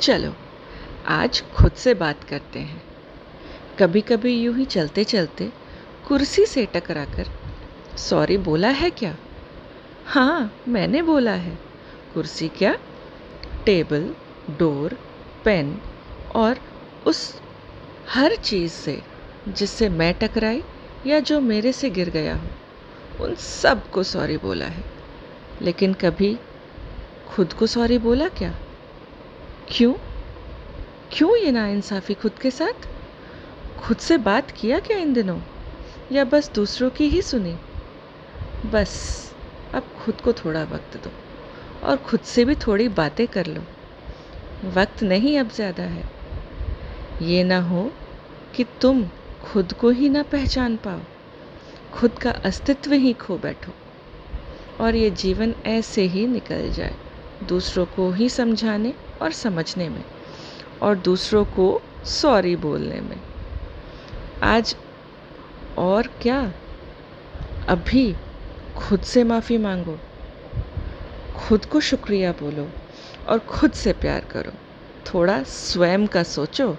चलो, आज खुद से बात करते हैं। कभी कभी यूँ ही चलते चलते कुर्सी से टकराकर, सॉरी, बोला है क्या? हाँ मैंने बोला है। कुर्सी क्या? टेबल, डोर, पेन और उस हर चीज़ से, जिससे मैं टकराई या जो मेरे से गिर गया हो, उन सबको सॉरी बोला है। लेकिन कभी खुद को सॉरी बोला क्या? क्यों? क्यों ये नाइंसाफ़ी खुद के साथ? खुद से बात किया क्या इन दिनों? या बस दूसरों की ही सुनी? बस, अब खुद को थोड़ा वक्त दो और खुद से भी थोड़ी बातें कर लो। वक्त नहीं अब ज़्यादा है। ये ना हो कि तुम खुद को ही ना पहचान पाओ। खुद का अस्तित्व ही खो बैठो। और ये जीवन ऐसे ही निकल जाए, दूसरों को ही समझाने और समझने में, और दूसरों को सॉरी बोलने में। आज और क्या? अभी खुद से माफ़ी मांगो, खुद को शुक्रिया बोलो और खुद से प्यार करो। थोड़ा स्वयं का सोचो।